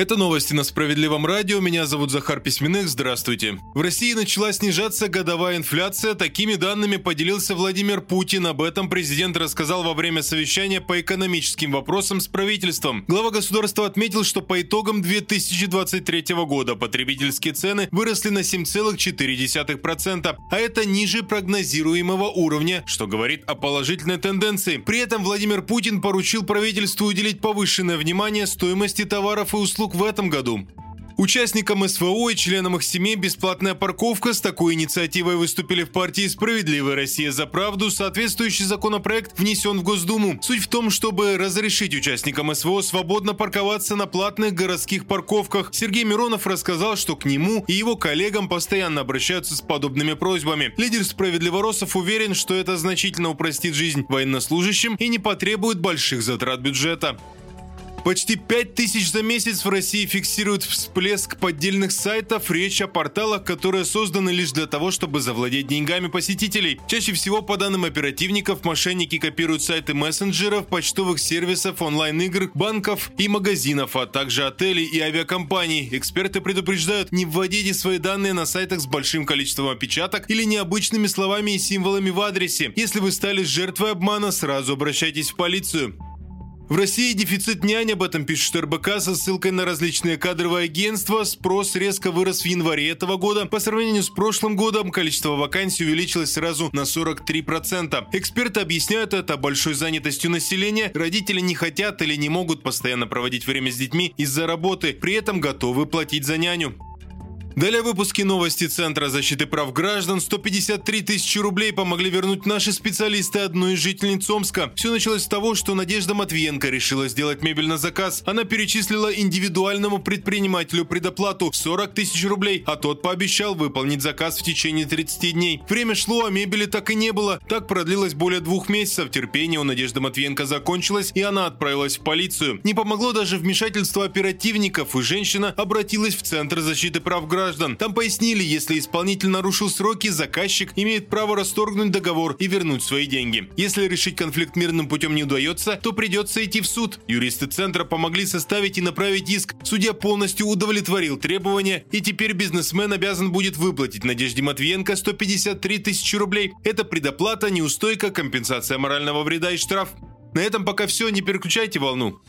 Это новости на Справедливом радио. Меня зовут Захар Письменных. Здравствуйте. В России начала снижаться годовая инфляция. Такими данными поделился Владимир Путин. Об этом президент рассказал во время совещания по экономическим вопросам с правительством. Глава государства отметил, что по итогам 2023 года потребительские цены выросли на 7,4%, а это ниже прогнозируемого уровня, что говорит о положительной тенденции. При этом Владимир Путин поручил правительству уделить повышенное внимание стоимости товаров и услуг в этом году. Участникам СВО и членам их семей бесплатная парковка. С такой инициативой выступили в партии «Справедливая Россия за правду». Соответствующий законопроект внесен в Госдуму. Суть в том, чтобы разрешить участникам СВО свободно парковаться на платных городских парковках. Сергей Миронов рассказал, что к нему и его коллегам постоянно обращаются с подобными просьбами. Лидер «Справедливоросов» уверен, что это значительно упростит жизнь военнослужащим и не потребует больших затрат бюджета. Почти 5 тысяч за месяц в России фиксируют всплеск поддельных сайтов. Речь о порталах, которые созданы лишь для того, чтобы завладеть деньгами посетителей. Чаще всего, по данным оперативников, мошенники копируют сайты мессенджеров, почтовых сервисов, онлайн-игр, банков и магазинов, а также отелей и авиакомпаний. Эксперты предупреждают, не вводите свои данные на сайтах с большим количеством опечаток или необычными словами и символами в адресе. Если вы стали жертвой обмана, сразу обращайтесь в полицию. В России дефицит нянь, об этом пишет РБК со ссылкой на различные кадровые агентства. Спрос резко вырос в январе этого года. По сравнению с прошлым годом количество вакансий увеличилось сразу на 43%. Эксперты объясняют это большой занятостью населения. Родители не хотят или не могут постоянно проводить время с детьми из-за работы, при этом готовы платить за няню. Далее выпуски новости Центра защиты прав граждан. 153 тысячи рублей помогли вернуть наши специалисты одной из жительниц Омска. Все началось с того, что Надежда Матвиенко решила сделать мебель на заказ. Она перечислила индивидуальному предпринимателю предоплату 40 тысяч рублей, а тот пообещал выполнить заказ в течение 30 дней. Время шло, а мебели так и не было. Так продлилось более двух месяцев. Терпение у Надежды Матвиенко закончилось, и она отправилась в полицию. Не помогло даже вмешательство оперативников, и женщина обратилась в Центр защиты прав граждан граждан. Там пояснили, если исполнитель нарушил сроки, заказчик имеет право расторгнуть договор и вернуть свои деньги. Если решить конфликт мирным путем не удается, то придется идти в суд. Юристы центра помогли составить и направить иск. Судья полностью удовлетворил требования, и теперь бизнесмен обязан будет выплатить Надежде Матвиенко 153 тысячи рублей. Это предоплата, неустойка, компенсация морального вреда и штраф. На этом пока все, не переключайте волну.